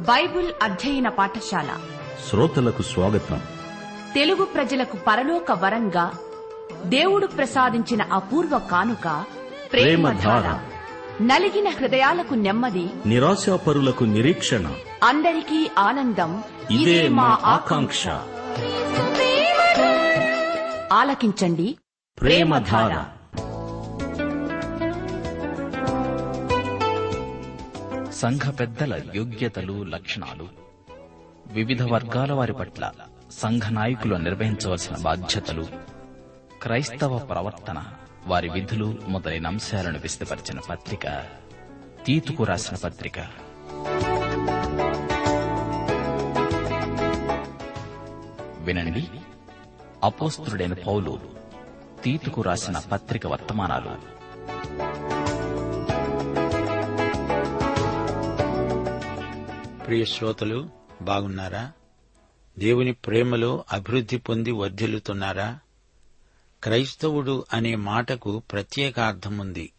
Bible అధ్యయన పాఠశాల. శ్రోతలకు స్వాగతం. తెలుగు ప్రజలకు పరలోక వరంగా దేవుడు ప్రసాదించిన అపూర్వ కానుక ప్రేమధార. నలిగిన హృదయాలకు నెమ్మది. నిరాశాపరులకు నిరీక్షణ. అందరికీ ఆనందం. ఇదే మా ఆకాంక్ష. ఆలకించండి. ప్రేమధార. సంఘ పెద్దల యోగ్యతలు లక్షణాలు వివిధ వర్గాల వారి పట్ల సంఘ నాయకులు నిర్వహించవలసిన బాధ్యతలు క్రైస్తవ ప్రవర్తన వారి విధులు మొదలైన అంశాలను విస్తపరిచిన పత్రిక తీతుకు రాసిన పత్రిక. వినండి. అపోస్తుడైన పౌలు తీతుకు రాసిన పత్రిక వర్తమానాలు. ప్రియ శ్రోతలు బాగున్నారా? దేవుని ప్రేమలో అభివృద్ధి పొంది వర్ధిల్లుతున్నారా? క్రైస్తవుడు అనే మాటకు ప్రత్యేక అర్థముంది.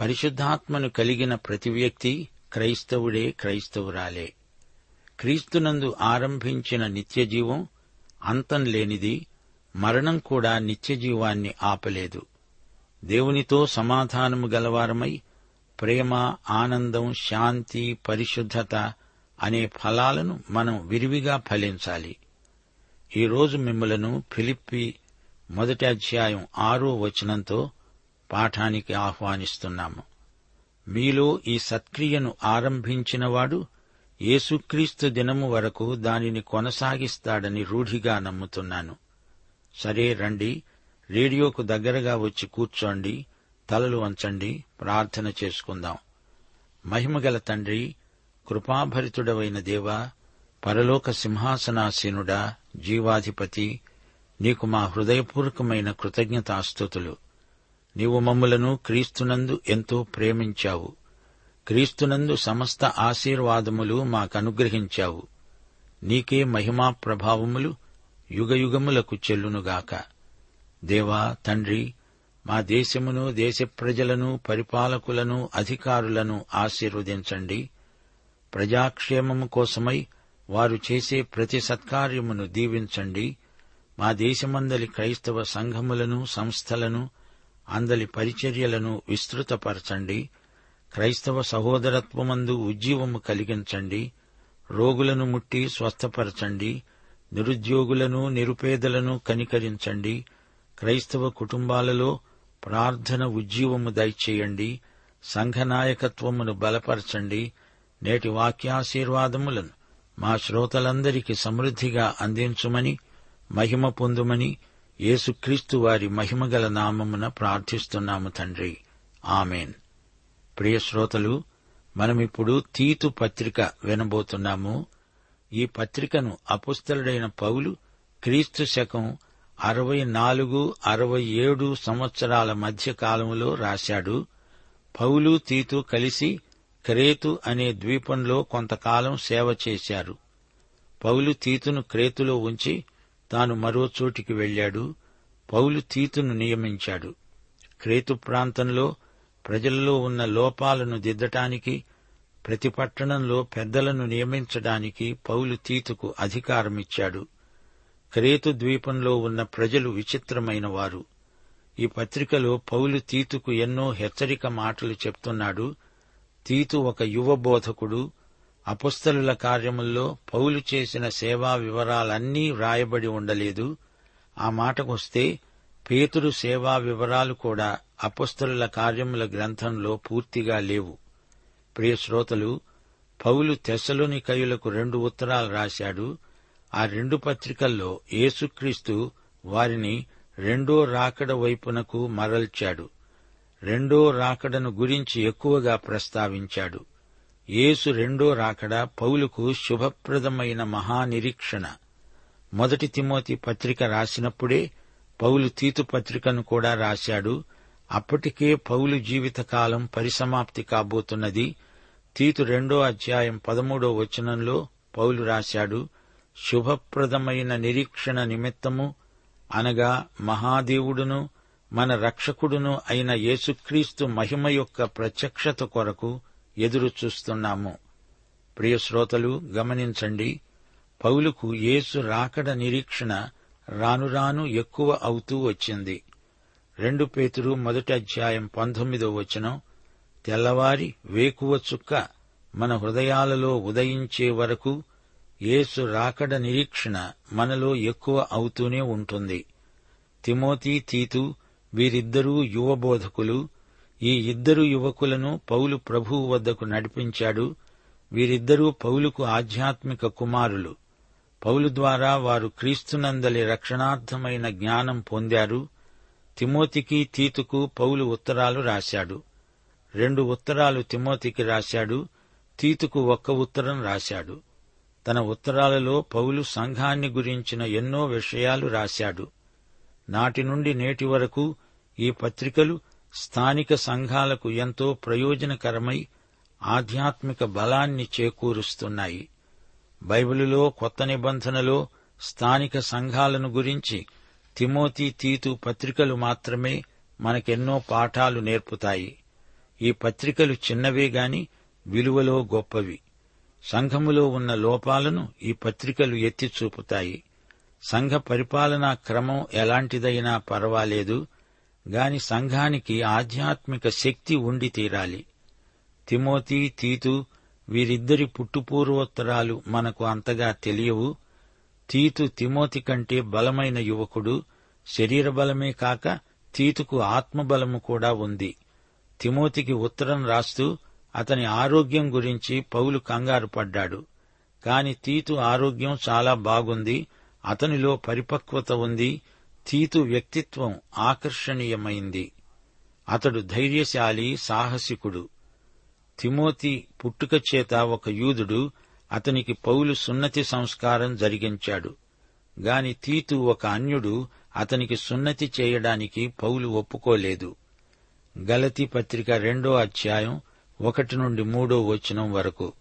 పరిశుద్ధాత్మను కలిగిన ప్రతి వ్యక్తి క్రైస్తవుడే క్రైస్తవురాలే. క్రీస్తునందు ఆరంభించిన నిత్యజీవం అంతం లేనిది మరణం కూడా నిత్యజీవాన్ని ఆపలేదు. దేవునితో సమాధానము గలవారమై ప్రేమ ఆనందం శాంతి పరిశుద్ధత అనే ఫలాలను మనం విరివిగా ఫలించాలి. ఈరోజు మిమ్మలను ఫిలిప్పి మొదటి అధ్యాయం ఆరో వచనంతో పాఠానికి ఆహ్వానిస్తున్నాము. మీలో ఈ సత్క్రియను ఆరంభించినవాడు యేసుక్రీస్తు దినము వరకు దానిని కొనసాగిస్తాడని రూఢిగా నమ్ముతున్నాను. సరే రండి రేడియోకు దగ్గరగా వచ్చి కూర్చోండి తలలు వంచండి ప్రార్థన చేసుకుందాం. మహిమగల తండ్రి కృపాభరితుడవైన దేవా పరలోక సింహాసనాసీనుడా జీవాధిపతి నీకు మా హృదయపూర్వకమైన కృతజ్ఞతాస్థుతులు నీవు మమ్ములను క్రీస్తునందు ఎంతో ప్రేమించావు. క్రీస్తునందు సమస్త ఆశీర్వాదములు మాకనుగ్రహించావు. నీకే మహిమా ప్రభావములు యుగయుగములకు చెల్లునుగాక. దేవా తండ్రి మా దేశమును దేశ ప్రజలను పరిపాలకులను అధికారులను ఆశీర్వదించండి. ప్రజాక్షేమము కోసమై వారు చేసే ప్రతి సత్కార్యమును దీవించండి. మా దేశమందలి క్రైస్తవ సంఘములను సంస్థలను అందలి పరిచర్యలను విస్తృతపరచండి. క్రైస్తవ సహోదరత్వమందు ఉజ్జీవము కలిగించండి. రోగులను ముట్టి స్వస్థపరచండి. నిరుద్యోగులను నిరుపేదలను కనికరించండి. క్రైస్తవ కుటుంబాలలో ప్రార్థన ఉజ్జీవము దయచేయండి. సంఘ నాయకత్వమును బలపరచండి. నేటి వాక్యాశీర్వాదములను మా శ్రోతలందరికీ సమృద్ధిగా అందించుమని మహిమ పొందుమని యేసుక్రీస్తు వారి మహిమగల నామమున ప్రార్థిస్తున్నాము తండ్రి. ఆమెన్. ప్రియ శ్రోతలు మనమిప్పుడు తీతు పత్రిక వినబోతున్నాము. ఈ పత్రికను అపుస్తలుడైన పౌలు క్రీస్తు శకం అరవై నాలుగు అరవై ఏడు సంవత్సరాల మధ్య కాలంలో రాశాడు. పౌలు తీతు కలిసి క్రేతు అనే ద్వీపంలో కొంతకాలం సేవ చేశారు. పౌలు తీతును క్రేతులో ఉంచి తాను మరో చోటికి వెళ్ళాడు పౌలు తీతును నియమించాడు. క్రేతు ప్రాంతంలో ప్రజలలో ఉన్న లోపాలను దిద్దటానికి ప్రతి పట్టణంలో పెద్దలను నియమించడానికి పౌలు తీతుకు అధికారమిచ్చాడు. క్రేతు ద్వీపంలో ఉన్న ప్రజలు విచిత్రమైన వారు ఈ పత్రికలో పౌలు తీతుకు ఎన్నో హెచ్చరిక మాటలు చెప్తున్నాడు. తీతు ఒక యువ బోధకుడు అపుస్తలుల కార్యముల్లో పౌలు చేసిన సేవా వివరాలన్నీ వ్రాయబడి ఉండలేదు. ఆ మాటకొస్తే పేతురు సేవా వివరాలు కూడా అపుస్తలుల కార్యముల గ్రంథంలో పూర్తిగా లేవు. ప్రియ శ్రోతలు పౌలు తెసలోనికయులకు రెండు ఉత్తరాలు రాశాడు. ఆ రెండు పత్రికల్లో యేసుక్రీస్తు వారిని రెండో రాకడ వైపునకు మరల్చాడు. రెండో రాకడను గురించి ఎక్కువగా ప్రస్తావించాడు. యేసు రెండో రాకడ పౌలుకు శుభప్రదమైన మహానిరీక్షణ. మొదటి తిమోతి పత్రిక రాసినప్పుడే పౌలు తీతు పత్రికను కూడా రాశాడు. అప్పటికే పౌలు జీవితకాలం పరిసమాప్తి కాబోతున్నది. తీతు రెండో అధ్యాయం పదమూడో వచనంలో పౌలు రాశాడు శుభప్రదమైన నిరీక్షణ నిమిత్తము అనగా మహాదేవుడును మన రక్షకుడును అయిన యేసుక్రీస్తు మహిమ యొక్క ప్రత్యక్షత కొరకు ఎదురు చూస్తున్నాము ప్రియశ్రోతలు గమనించండి. పౌలుకు యేసు రాకడ నిరీక్షణ రానురాను ఎక్కువ అవుతూ వచ్చింది. రెండు పేతురు మొదటి అధ్యాయం పంతొమ్మిదో వచనం తెల్లవారి వేకువ చుక్క మన హృదయాలలో ఉదయించే వరకు యేసు రాకడ నిరీక్షణ మనలో ఎక్కువ అవుతూనే ఉంటుంది. తిమోతి తీతు వీరిద్దరూ యువబోధకులు. ఈ ఇద్దరు యువకులను పౌలు ప్రభువు వద్దకు నడిపించాడు. వీరిద్దరూ పౌలుకు ఆధ్యాత్మిక కుమారులు. పౌలు ద్వారా వారు క్రీస్తునందలి రక్షణార్థమైన జ్ఞానం పొందారు. తిమోతికి తీతుకు పౌలు ఉత్తరాలు రాశాడు. రెండు ఉత్తరాలు తిమోతికి రాశాడు. తీతుకు ఒక్క ఉత్తరం రాశాడు. తన ఉత్తరాలలో పౌలు సంఘాన్ని గురించిన ఎన్నో విషయాలు రాశాడు. నాటి నుండి నేటి వరకు ఈ పత్రికలు స్థానిక సంఘాలకు ఎంతో ప్రయోజనకరమై ఆధ్యాత్మిక బలాన్ని చేకూరుస్తున్నాయి. బైబిలులో కొత్త నిబంధనలో స్థానిక సంఘాలను గురించి తిమోతి తీతు పత్రికలు మాత్రమే మనకెన్నో పాఠాలు నేర్పుతాయి. ఈ పత్రికలు చిన్నవే గాని విలువలో గొప్పవి. సంఘములో ఉన్న లోపాలను ఈ పత్రికలు ఎత్తి చూపుతాయి. సంఘ పరిపాలనా క్రమం ఎలాంటిదైనా పర్వాలేదు గాని సంఘానికి ఆధ్యాత్మిక శక్తి ఉండి తీరాలి. తిమోతి తీతు వీరిద్దరి పుట్టుపూర్వోత్తరాలు మనకు అంతగా తెలియవు. తీతు తిమోతి కంటే బలమైన యువకుడు శరీర బలమే కాక తీతుకు ఆత్మబలము కూడా ఉంది. తిమోతికి ఉత్తరం రాస్తూ అతని ఆరోగ్యం గురించి పౌలు కంగారు పడ్డాడు. కాని తీతు ఆరోగ్యం చాలా బాగుంది అతనిలో పరిపక్వత ఉంది తీతు వ్యక్తిత్వం ఆకర్షణీయమైంది. అతడు ధైర్యశాలి సాహసికుడు. తిమోతి పుట్టుక చేత ఒక యూదుడు అతనికి పౌలు సున్నతి సంస్కారం జరిగించాడు. గాని తీతు ఒక అన్యుడు అతనికి సున్నతి చేయడానికి పౌలు ఒప్పుకోలేదు. గలతి పత్రిక రెండో అధ్యాయం ఒకటి నుండి మూడో వచనం వరకు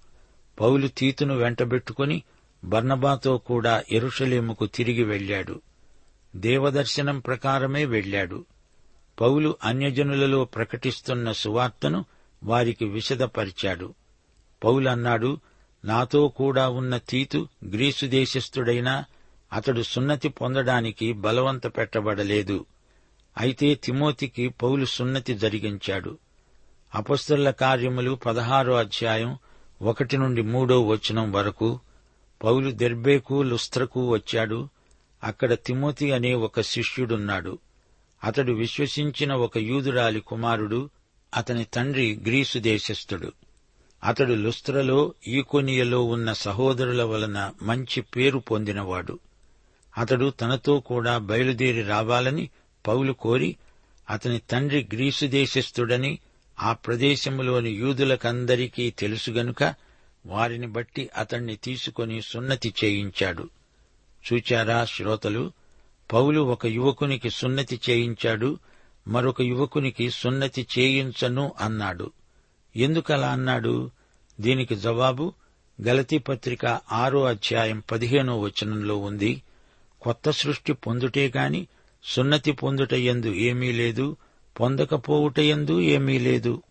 పౌలు తీతును వెంటబెట్టుకుని బర్నబాతో కూడా ఎరుషలేముకు తిరిగి వెళ్ళాడు దేవదర్శనం ప్రకారమే వెళ్ళాడు పౌలు అన్యజనులలో ప్రకటిస్తున్న సువార్తను వారికి విశదపరిచాడు. పౌలన్నాడు నాతో కూడా ఉన్న తీతు గ్రీసు దేశస్థుడైనా అతడు సున్నతి పొందడానికి బలవంత పెట్టబడలేదు. అయితే తిమోతికి పౌలు సున్నతి జరిగించాడు. అపస్తుల కార్యములు పదహారో అధ్యాయం ఒకటి నుండి మూడో వచనం వరకు పౌలు దెర్బేకు లుస్త్రకు వచ్చాడు. అక్కడ తిమోతి అనే ఒక శిష్యుడున్నాడు. అతడు విశ్వసించిన ఒక యూదురాలి కుమారుడు అతని తండ్రి గ్రీసు దేశస్థుడు. అతడు లుస్త్రలో ఈకోనియలో ఉన్న సహోదరుల వలన మంచి పేరు పొందినవాడు. అతడు తనతో కూడా బయలుదేరి రావాలని పౌలు కోరి అతని తండ్రి గ్రీసు దేశస్థుడని ఆ ప్రదేశంలోని యూదులకందరికీ తెలుసు గనుక వారిని బట్టి అతణ్ణి తీసుకొని సున్నతి చేయించాడు. చూచారా శ్రోతలు? పౌలు ఒక యువకునికి సున్నతి చేయించాడు మరొక యువకునికి సున్నతి చేయించను అన్నాడు. ఎందుకలా అన్నాడు? దీనికి జవాబు గలతీ పత్రిక ఆరో అధ్యాయం పదిహేనో వచనంలో ఉంది. కొత్త సృష్టి పొందుటే గాని సున్నతి పొందుట ఎందు ఏమీ లేదు పొందకపోవుట ఎందు ఏమీ లేదు.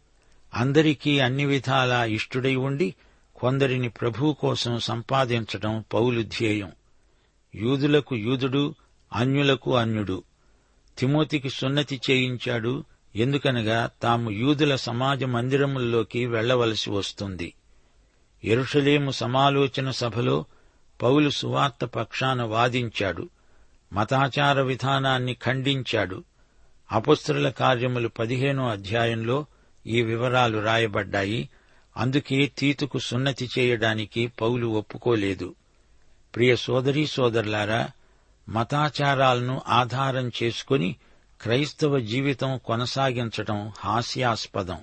అందరికీ అన్ని విధాలా ఇష్టుడై ఉండి కొందరిని ప్రభువు కోసం సంపాదించటం పౌలు ధ్యేయం. యూదులకు యూదుడు అన్యులకు అన్యుడు. తిమోతికి సున్నతి చేయించాడు ఎందుకనగా తాము యూదుల సమాజ మందిరముల్లోకి వెళ్ళవలసి వస్తుంది. ఎరుషలేము సమాలోచన సభలో పౌలు సువార్త పక్షాన వాదించాడు మతాచార విధానాన్ని ఖండించాడు. అపస్తుల కార్యములు పదిహేనో అధ్యాయంలో ఈ వివరాలు రాయబడ్డాయి. అందుకే తీతుకు సున్నతి చేయడానికి పౌలు ఒప్పుకోలేదు. ప్రియ సోదరీ సోదరులారా మతాచారాలను ఆధారం చేసుకుని క్రైస్తవ జీవితం కొనసాగించటం హాస్యాస్పదం.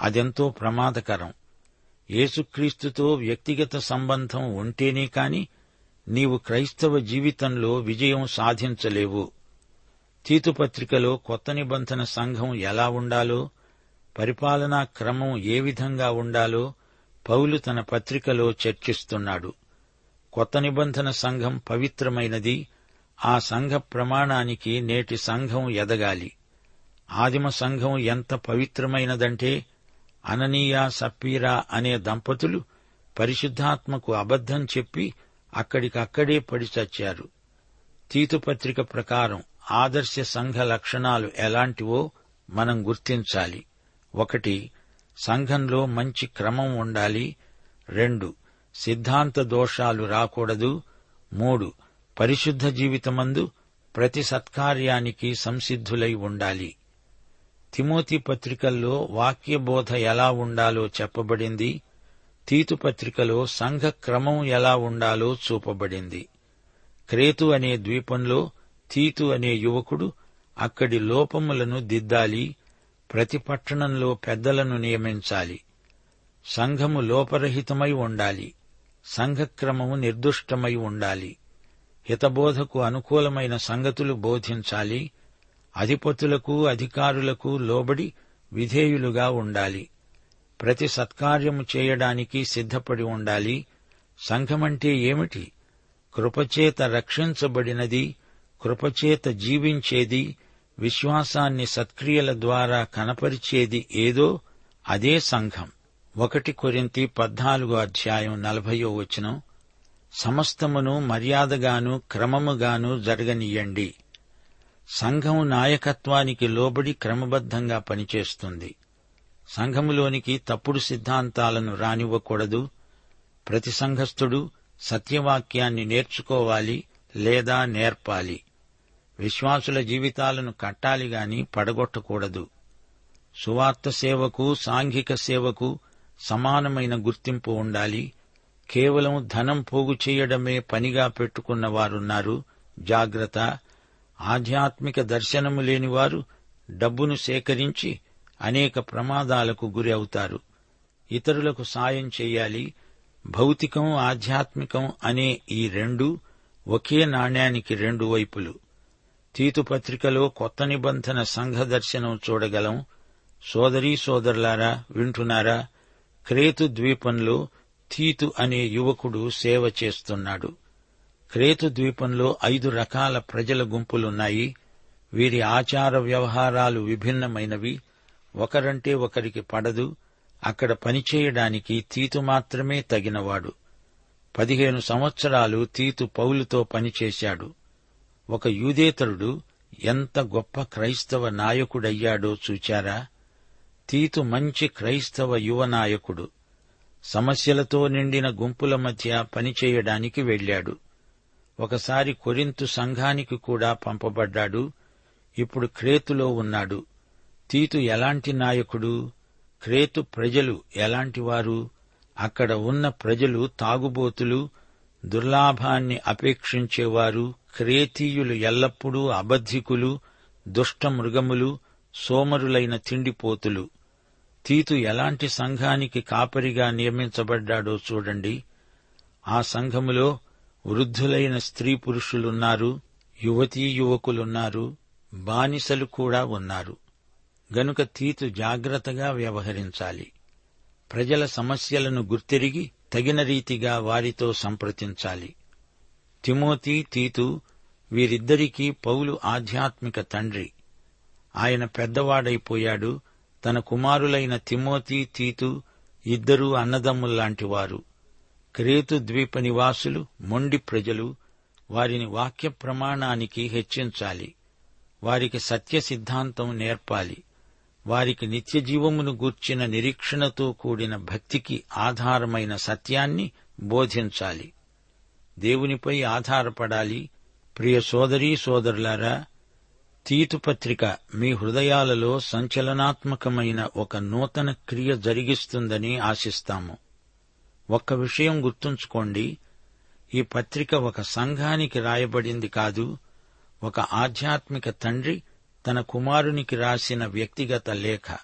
అదెంతో ప్రమాదకరం. యేసుక్రీస్తుతో వ్యక్తిగత సంబంధం ఉంటేనే కాని నీవు క్రైస్తవ జీవితంలో విజయం సాధించలేవు. తీతుపత్రికలో కొత్త నిబంధన సంఘం ఎలా ఉండాలో పరిపాలనా క్రమం ఏ విధంగా ఉండాలో పౌలు తన పత్రికలో చర్చిస్తున్నాడు. కొత్త నిబంధన సంఘం పవిత్రమైనది. ఆ సంఘ ప్రమాణానికి నేటి సంఘం ఎదగాలి. ఆదిమ సంఘం ఎంత పవిత్రమైనదంటే అననీయ సప్పీరా అనే దంపతులు పరిశుద్ధాత్మకు అబద్ధం చెప్పి అక్కడికక్కడే పడి చచ్చారు. తీతుపత్రిక ప్రకారం ఆదర్శ సంఘ లక్షణాలు ఎలాంటివో మనం గుర్తించాలి. ఒకటి సంఘంలో మంచి క్రమం ఉండాలి. రెండు సిద్ధాంత దోషాలు రాకూడదు. మూడు పరిశుద్ధ జీవితమందు ప్రతి సత్కార్యానికి సంసిద్ధులై ఉండాలి. తిమోతి పత్రికల్లో వాక్యబోధ ఎలా ఉండాలో చెప్పబడింది. తీతు పత్రికలో సంఘ క్రమం ఎలా ఉండాలో చూపబడింది. క్రేతు అనే ద్వీపంలో తీతు అనే యువకుడు అక్కడి లోపములను దిద్దాలి. ప్రతి పట్టణంలో పెద్దలను నియమించాలి. సంఘము లోపరహితమై ఉండాలి. సంఘక్రమము నిర్దుష్టమై ఉండాలి. హితబోధకు అనుకూలమైన సంగతులు బోధించాలి. అధిపతులకు అధికారులకు లోబడి విధేయులుగా ఉండాలి. ప్రతి సత్కార్యము చేయడానికి సిద్ధపడి ఉండాలి. సంఘమంటే ఏమిటి? కృపచేత రక్షించబడినది కృపచేత జీవించేది విశ్వాసాన్ని సత్క్రియల ద్వారా కనపరిచేది ఏదో అదే సంఘం. ఒకటి కొరింతి పద్నాలుగో అధ్యాయం నలభయో వచనం సమస్తమును మర్యాదగాను క్రమముగాను జరగనీయండి. సంఘం నాయకత్వానికి లోబడి క్రమబద్ధంగా పనిచేస్తుంది. సంఘములోనికి తప్పుడు సిద్ధాంతాలను రానివ్వకూడదు. ప్రతి సంఘస్థుడు సత్యవాక్యాన్ని నేర్చుకోవాలి లేదా నేర్పాలి. విశ్వాసుల జీవితాలను కట్టాలి గాని పడగొట్టకూడదు. సువార్త సేవకు సాంఘిక సేవకు సమానమైన గుర్తింపు ఉండాలి. కేవలం ధనం పోగు చేయడమే పనిగా పెట్టుకున్న వారున్నారు జాగ్రత్త. ఆధ్యాత్మిక దర్శనము లేనివారు డబ్బును సేకరించి అనేక ప్రమాదాలకు గురి అవుతారు. ఇతరులకు సాయం చేయాలి. భౌతికం ఆధ్యాత్మికం అనే ఈ రెండు ఒకే నాణ్యానికి రెండు వైపులు. తీతు పత్రికలో కొత్త నిబంధన సంఘ దర్శనం చూడగలం. సోదరీ సోదరులారా వింటున్నారా? క్రేతు ద్వీపంలో తీతు అనే యువకుడు సేవ చేస్తున్నాడు. క్రేతు ద్వీపంలో ఐదు రకాల ప్రజల గుంపులున్నాయి. వీరి ఆచార వ్యవహారాలు విభిన్నమైనవి. ఒకరంటే ఒకరికి పడదు. అక్కడ పనిచేయడానికి తీతు మాత్రమే తగినవాడు. పదిహేను సంవత్సరాలు తీతు పౌలుతో పనిచేశాడు. ఒక యూదేతరుడు ఎంత గొప్ప క్రైస్తవ నాయకుడయ్యాడో చూచారా? తీతు మంచి క్రైస్తవ యువ నాయకుడు. సమస్యలతో నిండిన గుంపుల మధ్య పనిచేయడానికి వెళ్ళాడు ఒకసారి కొరింతు సంఘానికి కూడా పంపబడ్డాడు. ఇప్పుడు క్రేతులో ఉన్నాడు. తీతు ఎలాంటి నాయకుడు? క్రేతు ప్రజలు ఎలాంటివారు అక్కడ ఉన్న ప్రజలు తాగుబోతులు దుర్లాభాన్ని అపేక్షించేవారు క్రేతీయులు ఎల్లప్పుడూ అబద్ధికులు దుష్ట మృగములు సోమరులైన తిండిపోతులు. తీతు ఎలాంటి సంఘానికి కాపరిగా నియమించబడ్డాడో చూడండి. ఆ సంఘములో వృద్ధులైన స్త్రీ పురుషులున్నారు యువతీ యువకులున్నారు బానిసలు కూడా ఉన్నారు. గనుక తీతు జాగ్రత్తగా వ్యవహరించాలి. ప్రజల సమస్యలను గుర్తిరిగి తగిన రీతిగా వారితో సంప్రదించాలి. తిమోతి తీతు వీరిద్దరికీ పౌలు ఆధ్యాత్మిక తండ్రి. ఆయన పెద్దవాడైపోయాడు. తన కుమారులైన తిమోతి తీతు ఇద్దరూ అన్నదమ్ముల్లాంటివారు. క్రేతు ద్వీప నివాసులు మొండి ప్రజలు వారిని వాక్య ప్రమాణానికి హెచ్చించాలి. వారికి సత్య సిద్ధాంతం నేర్పాలి. వారికి నిత్యజీవమును గూర్చిన నిరీక్షణతో కూడిన భక్తికి ఆధారమైన సత్యాన్ని బోధించాలి. దేవునిపై ఆధారపడాలి. ప్రియ సోదరీ సోదరులారా తీతుపత్రిక మీ హృదయాలలో సంచలనాత్మకమైన ఒక నూతన క్రియ జరిగిస్తుందని ఆశిస్తాము. ఒక్క విషయం గుర్తుంచుకోండి. ఈ పత్రిక ఒక సంఘానికి రాయబడింది కాదు. ఒక ఆధ్యాత్మిక తండ్రి తన కుమారునికి రాసిన వ్యక్తిగత లేఖ.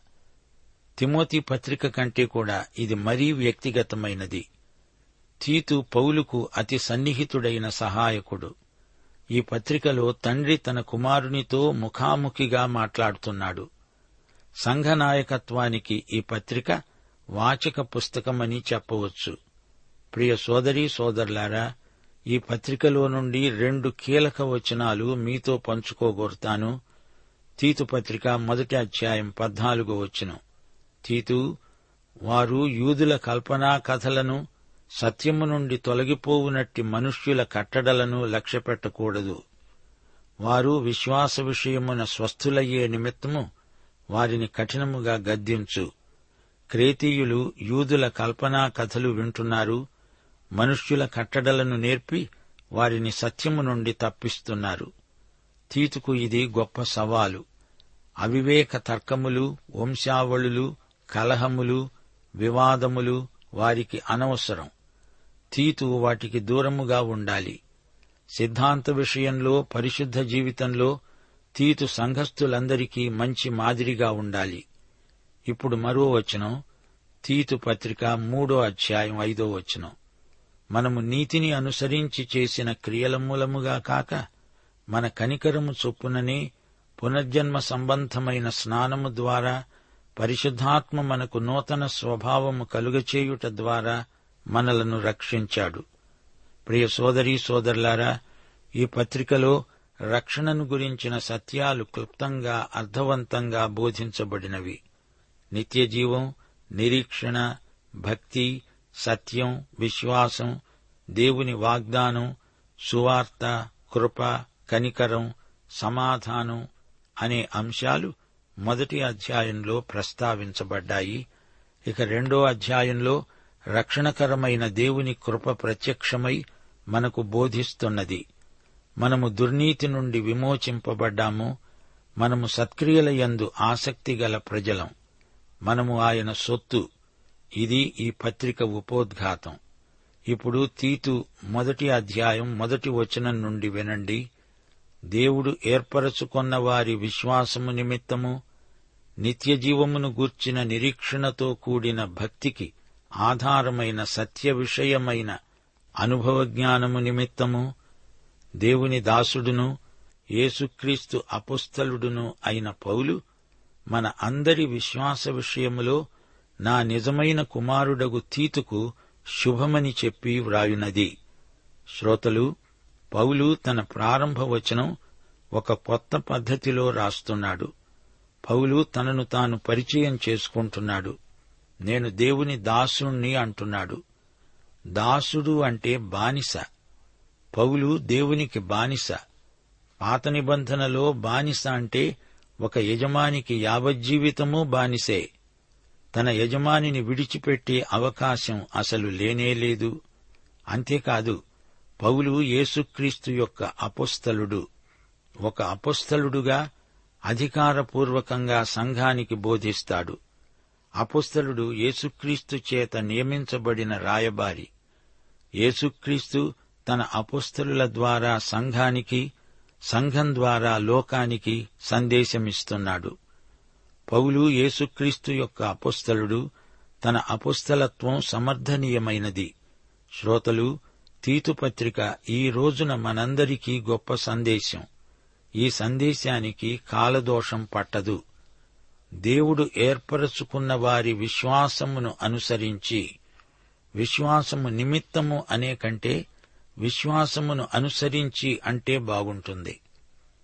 తిమోతి పత్రిక కంటే కూడా ఇది మరీ వ్యక్తిగతమైనది. తీతు పౌలుకు అతి సన్నిహితుడైన సహాయకుడు. ఈ పత్రికలో తండ్రి తన కుమారునితో ముఖాముఖిగా మాట్లాడుతున్నాడు. సంఘనాయకత్వానికి ఈ పత్రిక వాచక పుస్తకమని చెప్పవచ్చు. ప్రియ సోదరీ సోదరులారా ఈ పత్రికలో నుండి రెండు కీలక వచనాలు మీతో పంచుకోగోరుతాను. తీతు పత్రిక మొదటి అధ్యాయం పద్నాలుగో వచనం. తీతు వారు యూదుల కల్పనా కథలను సత్యము నుండి తొలగిపోవునట్టి మనుష్యుల కట్టడలను లక్ష్యపెట్టకూడదు. వారు విశ్వాస విషయమున స్వస్థులయ్యే నిమిత్తము వారిని కఠినముగా గద్దించు. క్రేతీయులు యూదుల కల్పనా కథలు వింటున్నారు. మనుష్యుల కట్టడలను నేర్పి వారిని సత్యము నుండి తప్పిస్తున్నారు. తీతుకు ఇది గొప్ప సవాలు. అవివేక తర్కములు వంశావళులు కలహములు వివాదములు వారికి అనవసరం. తీతు వాటికి దూరముగా ఉండాలి. సిద్ధాంత విషయంలో పరిశుద్ధ జీవితంలో తీతు సంఘస్థులందరికీ మంచి మాదిరిగా ఉండాలి. ఇప్పుడు మరో వచనం తీతు పత్రిక మూడో అధ్యాయం ఐదో వచనం. మనము నీతిని అనుసరించి చేసిన క్రియల మూలముగా కాక మన కనికరము చొప్పుననే పునర్జన్మ సంబంధమైన స్నానము ద్వారా పరిశుద్ధాత్మ మనకు నూతన స్వభావము కలుగచేయుట ద్వారా మనలను రక్షించాడు. ప్రియ సోదరీ సోదరులారా ఈ పత్రికలో రక్షణను గురించిన సత్యాలు క్లుప్తంగా అర్థవంతంగా బోధించబడినవి. నిత్యజీవం నిరీక్షణ భక్తి సత్యం విశ్వాసం దేవుని వాగ్దానం సువార్త కృప కనికరం సమాధానం అనే అంశాలు మొదటి అధ్యాయంలో ప్రస్తావించబడ్డాయి. ఇక రెండో అధ్యాయంలో రక్షణకరమైన దేవుని కృప ప్రత్యక్షమై మనకు బోధిస్తున్నది. మనము దుర్నీతి నుండి విమోచింపబడ్డాము. మనము సత్క్రియల యందు ఆసక్తి గల ప్రజలం. మనము ఆయన సొత్తు. ఇది ఈ పత్రిక ఉపోద్ఘాతం. ఇప్పుడు తీతు మొదటి అధ్యాయం మొదటి వచనం నుండి వినండి. దేవుడు ఏర్పరచుకొన్న వారి విశ్వాసము నిమిత్తము నిత్యజీవమును గూర్చిన నిరీక్షణతో కూడిన భక్తికి ఆధారమైన సత్య విషయమైన అనుభవ జ్ఞానము నిమిత్తము దేవుని దాసుడును యేసుక్రీస్తు అపుస్తలుడును అయిన పౌలు మన అందరి విశ్వాస విషయములో నా నిజమైన కుమారుడగు తీతుకు శుభమని చెప్పి వ్రాయునది. శ్రోతలు పౌలు తన ప్రారంభ వచనం ఒక కొత్త పద్ధతిలో రాస్తున్నాడు. పౌలు తనను తాను పరిచయం చేసుకుంటున్నాడు. నేను దేవుని దాసుణ్ణి అంటున్నాడు. దాసుడు అంటే బానిస. పౌలు దేవునికి బానిస. పాత నిబంధనలో బానిస అంటే ఒక యజమానికి యావజ్జీవితమూ బానిసే. తన యజమానిని విడిచిపెట్టే అవకాశం అసలు లేనేలేదు అంతేకాదు పౌలు యేసుక్రీస్తు యొక్క అపుస్తలుడు. ఒక అపుస్తలుడుగా అధికారపూర్వకంగా సంఘానికి బోధిస్తాడు. అపుస్తలుడు యేసుక్రీస్తు చేత నియమించబడిన రాయబారి. యేసుక్రీస్తు తన అపుస్తలుల ద్వారా సంఘానికి సంఘం ద్వారా లోకానికి సందేశమిస్తున్నాడు. పౌలు యేసుక్రీస్తు యొక్క అపుస్తలుడు తన అపుస్తలత్వం సమర్థనీయమైనది. శ్రోతలు తీతుపత్రిక ఈ రోజున మనందరికీ గొప్ప సందేశం. ఈ సందేశానికి కాలదోషం పట్టదు. దేవుడు ఏర్పరచుకున్న వారి విశ్వాసమును అనుసరించి విశ్వాసము నిమిత్తము అనే కంటే విశ్వాసమును అనుసరించి అంటే బాగుంటుంది.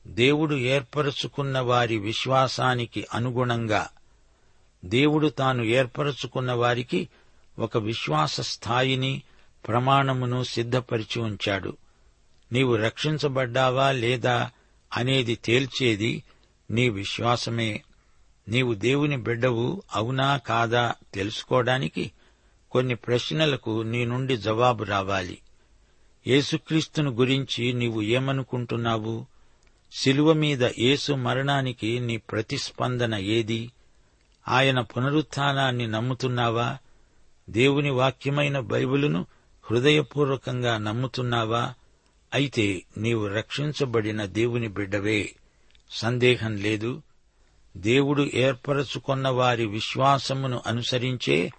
దేవుడు ఏర్పరచుకున్న వారి విశ్వాసానికి అనుగుణంగా దేవుడు తాను ఏర్పరచుకున్న వారికి ఒక విశ్వాస స్థాయిని ప్రమాణమును సిద్ధపరిచి ఉంచాడు. నీవు రక్షించబడ్డావా లేదా అనేది తేల్చేది నీ విశ్వాసమే. నీవు దేవుని బిడ్డవు అవునా కాదా తెలుసుకోవడానికి కొన్ని ప్రశ్నలకు నీ నుండి జవాబు రావాలి. యేసుక్రీస్తును గురించి నీవు ఏమనుకుంటున్నావు? శిలువ మీద యేసు మరణానికి నీ ప్రతిస్పందన ఏది? ఆయన పునరుత్నాన్ని నమ్ముతున్నావా? దేవుని వాక్యమైన బైబిలును హృదయపూర్వకంగా నమ్ముతున్నావా? అయితే నీవు రక్షించబడిన దేవుని బిడ్డవే. సందేహం లేదు. దేవుడు ఏర్పరచుకున్న వారి విశ్వాసమును అనుసరించే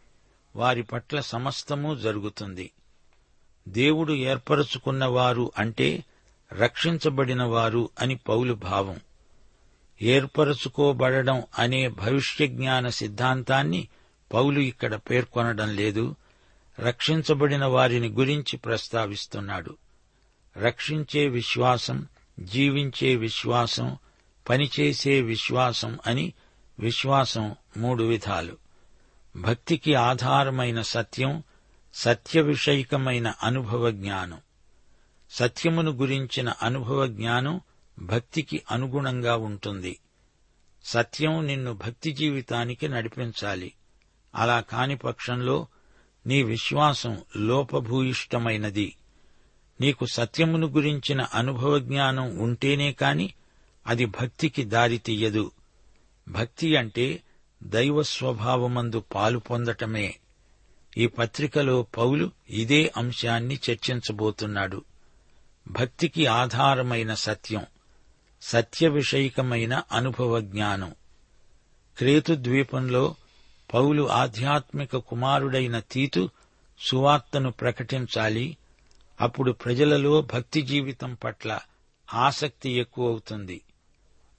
వారి పట్ల సమస్తము జరుగుతుంది. దేవుడు ఏర్పరచుకున్నవారు అంటే రక్షించబడిన వారు అని పౌలు భావం. ఏర్పరచుకోబడడం అనే భవిష్య జ్ఞాన సిద్ధాంతాన్ని పౌలు ఇక్కడ పేర్కొనడం లేదు. రక్షించబడిన వారిని గురించి ప్రస్తావిస్తున్నాడు. రక్షించే విశ్వాసం జీవించే విశ్వాసం పనిచేసే విశ్వాసం అని విశ్వాసం మూడు విధాలు. భక్తికి ఆధారమైన సత్యం సత్య విషయికమైన అనుభవ జ్ఞానం. సత్యమును గురించిన అనుభవ జ్ఞానం భక్తికి అనుగుణంగా ఉంటుంది. సత్యం నిన్ను భక్తి జీవితానికి నడిపించాలి. అలా కాని పక్షంలో నీ విశ్వాసం లోపభూయిష్టమైనది. నీకు సత్యమును గురించిన అనుభవ జ్ఞానం ఉంటేనే కాని అది భక్తికి దారి తీయదు. భక్తి అంటే దైవ స్వభావమందు పాలు పొందటమే. ఈ పత్రికలో పౌలు ఇదే అంశాన్ని చర్చించబోతున్నాడు. భక్తికి ఆధారమైన సత్యం సత్య విషయికమైన అనుభవ జ్ఞానం. క్రేతు ద్వీపంలో పౌలు ఆధ్యాత్మిక కుమారుడైన తీతు సువార్తను ప్రకటించాలి. అప్పుడు ప్రజలలో భక్తి జీవితం పట్ల ఆసక్తి ఎక్కువవుతుంది.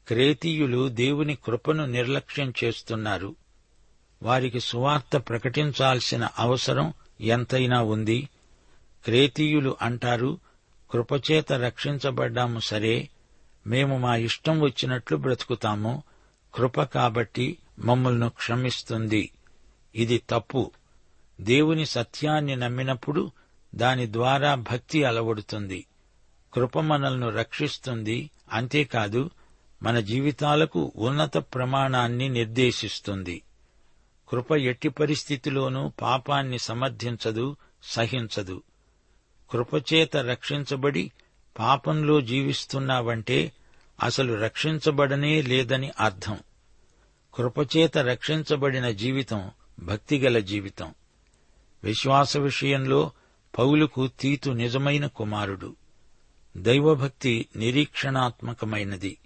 క్రేతీయులు దేవుని కృపను నిర్లక్ష్యం చేస్తున్నారు. వారికి సువార్త ప్రకటించాల్సిన అవసరం ఎంతైనా ఉంది. క్రేతీయులు అంటారు కృపచేత రక్షించబడ్డాము సరే మేము మా ఇష్టం వచ్చినట్లు బ్రతుకుతాము. కృప కాబట్టి మమ్మల్ని క్షమిస్తుంది. ఇది తప్పు. దేవుని సత్యాన్ని నమ్మినప్పుడు దాని ద్వారా భక్తి అలవడుతుంది. కృప మనల్ని రక్షిస్తుంది. అంతేకాదు మన జీవితాలకు ఉన్నత ప్రమాణాన్ని నిర్దేశిస్తుంది. కృప ఎట్టి పరిస్థితిలోనూ పాపాన్ని సమర్థించదు సహించదు. కృపచేత రక్షించబడి పాపంలో జీవిస్తున్నావంటే అసలు రక్షించబడనే లేదని అర్థం. కృపచేత రక్షించబడిన జీవితం భక్తిగల జీవితం. విశ్వాస విషయంలో పౌలుకు తీతు నిజమైన కుమారుడు. దైవభక్తి నిరీక్షణాత్మకమైనది.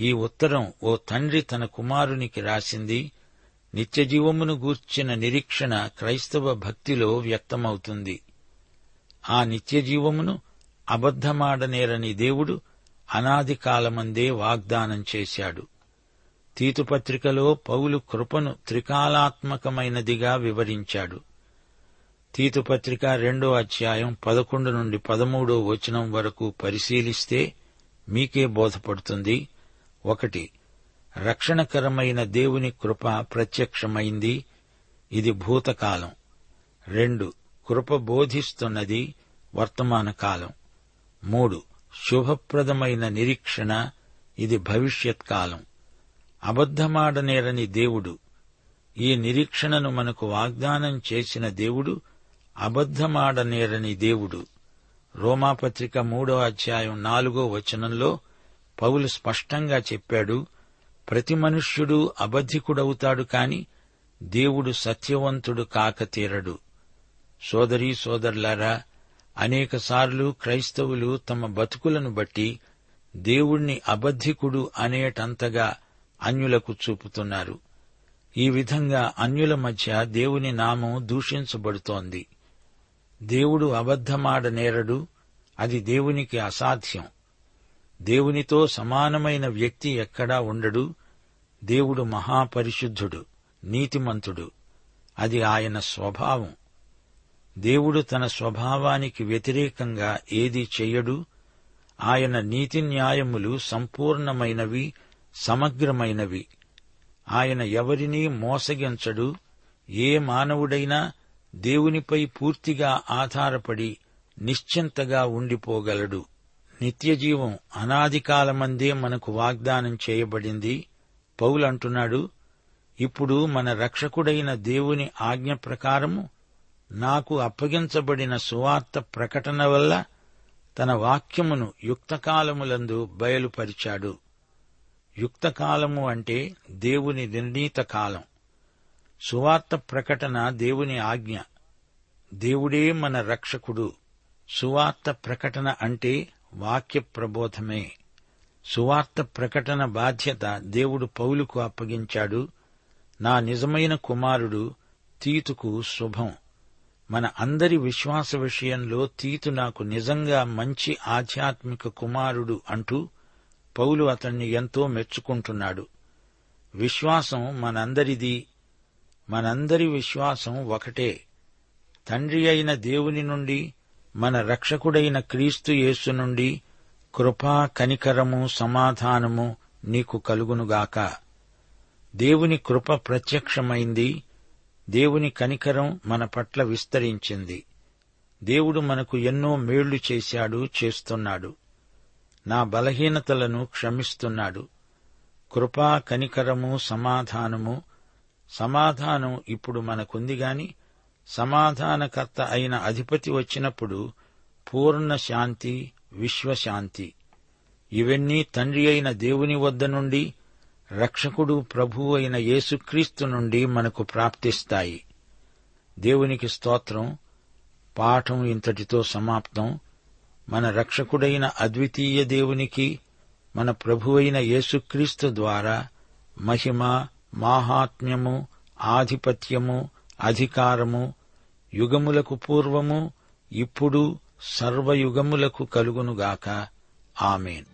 ఈ ఉత్తరం ఓ తండ్రి తన కుమారునికి రాసింది. నిత్యజీవమును గూర్చిన నిరీక్షణ క్రైస్తవ భక్తిలో వ్యక్తమవుతుంది. ఆ నిత్యజీవమును అబద్ధమాడనేరని దేవుడు అనాది కాలమందే వాగ్దానం చేశాడు. తీతుపత్రికలో పౌలు కృపను త్రికాలాత్మకమైనదిగా వివరించాడు. తీతుపత్రిక రెండో అధ్యాయం పదకొండు నుండి పదమూడో వచనం వరకు పరిశీలిస్తే మీకే బోధపడుతుంది. ఒకటి రక్షణకరమైన దేవుని కృప ప్రత్యక్షమైంది ఇది భూతకాలం. రెండు కృప బోధిస్తున్నది వర్తమాన కాలం. మూడు శుభప్రదమైన నిరీక్షణ ఇది భవిష్యత్ కాలం. అబద్ధమాడనేరని దేవుడు ఈ నిరీక్షణను మనకు వాగ్దానం చేసిన దేవుడు అబద్ధమాడనేరని దేవుడు. రోమాపత్రిక మూడో అధ్యాయం నాలుగో వచనంలో పౌలు స్పష్టంగా చెప్పాడు ప్రతి మనుష్యుడు అబద్ధికుడవుతాడు కాని దేవుడు సత్యవంతుడు కాక తీరడు. సోదరీ సోదరులారా అనేకసార్లు క్రైస్తవులు తమ బతుకులను బట్టి దేవుణ్ణి అబద్ధికుడు అనేటంతగా అన్యులకు చూపుతున్నారు. ఈ విధంగా అన్యుల మధ్య దేవుని నామం దూషించబడుతోంది. దేవుడు అబద్ధమాడ నేరడు అది దేవునికి అసాధ్యం. దేవునితో సమానమైన వ్యక్తి ఎక్కడా ఉండడు. దేవుడు మహాపరిశుద్ధుడు నీతిమంతుడు. అది ఆయన స్వభావం. దేవుడు తన స్వభావానికి వ్యతిరేకంగా ఏదీ చెయ్యడు ఆయన నీతి న్యాయములు సంపూర్ణమైనవి సమగ్రమైనవి. ఆయన ఎవరినీ మోసగించడు. ఏ మానవుడైనా దేవునిపై పూర్తిగా ఆధారపడి నిశ్చింతగా ఉండిపోగలడు. నిత్యజీవం అనాదికాలమందే మనకు వాగ్దానం చేయబడింది. పౌలంటున్నాడు ఇప్పుడు మన రక్షకుడైన దేవుని ఆజ్ఞ ప్రకారము నాకు అప్పగించబడిన సువార్త ప్రకటన వల్ల తన వాక్యమును యుక్తకాలములందు బయలుపరిచాడు. యుక్తకాలము అంటే దేవుని నిర్ణీత కాలం. సువార్త ప్రకటన దేవుని ఆజ్ఞ. దేవుడే మన రక్షకుడు. సువార్త ప్రకటన అంటే వాక్య ప్రబోధమే. సువార్త ప్రకటన బాధ్యత దేవుడు పౌలుకు అప్పగించాడు. నా నిజమైన కుమారుడు తీతుకు శుభం. మన అందరి విశ్వాస విషయంలో తీతు నాకు నిజంగా మంచి ఆధ్యాత్మిక కుమారుడు అంటూ పౌలు అతన్ని ఎంతో మెచ్చుకుంటున్నాడు. విశ్వాసం మనందరిది. మనందరి విశ్వాసం ఒకటే. తండ్రి అయిన దేవుని నుండి మన రక్షకుడైన క్రీస్తు యేసు నుండి కృపా కనికరము సమాధానము నీకు కలుగునుగాక. దేవుని కృప ప్రత్యక్షమైంది. దేవుని కనికరం మన పట్ల విస్తరించింది. దేవుడు మనకు ఎన్నో మేళ్ళు చేశాడు చేస్తున్నాడు. నా బలహీనతలను క్షమిస్తున్నాడు. కృపా కనికరము సమాధానము సమాధానం ఇప్పుడు మనకుంది గాని సమాధానకర్త అయిన అధిపతి వచ్చినప్పుడు పూర్ణ శాంతి విశ్వశాంతి ఇవన్నీ తండ్రి అయిన దేవుని వద్ద నుండి రక్షకుడు ప్రభు అయిన యేసుక్రీస్తు నుండి మనకు ప్రాప్తిస్తాయి. దేవునికి స్తోత్రం. పాఠం ఇంతటితో సమాప్తం. మన రక్షకుడైన అద్వితీయ దేవునికి మన ప్రభువైన యేసుక్రీస్తు ద్వారా మహిమ మాహాత్మ్యము ఆధిపత్యము అధికారము యుగములకు పూర్వము ఇప్పుడు సర్వయుగములకు కలుగునుగాక. ఆమెన్.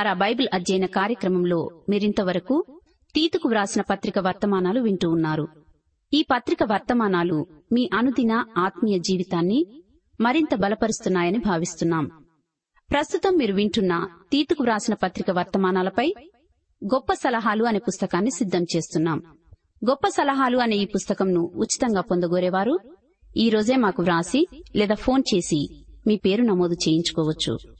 ప్రేమధార బైబిల్ అధ్యయన కార్యక్రమంలో మీరింతవరకు తీతుకు వ్రాసిన పత్రిక వర్తమానాలు వింటూ ఉన్నారు. ఈ పత్రిక వర్తమానాలు మీ అనుదిన ఆత్మీయ జీవితాన్ని మరింత బలపరుస్తున్నాయని భావిస్తున్నాం. ప్రస్తుతం మీరు వింటున్న తీతుకు వ్రాసిన పత్రిక వర్తమానాలపై గొప్ప సలహాలు అనే పుస్తకాన్ని సిద్ధం చేస్తున్నాం. గొప్ప సలహాలు అనే ఈ పుస్తకంను ఉచితంగా పొందగోరేవారు ఈ రోజే మాకు వ్రాసి లేదా ఫోన్ చేసి మీ పేరు నమోదు చేయించుకోవచ్చు.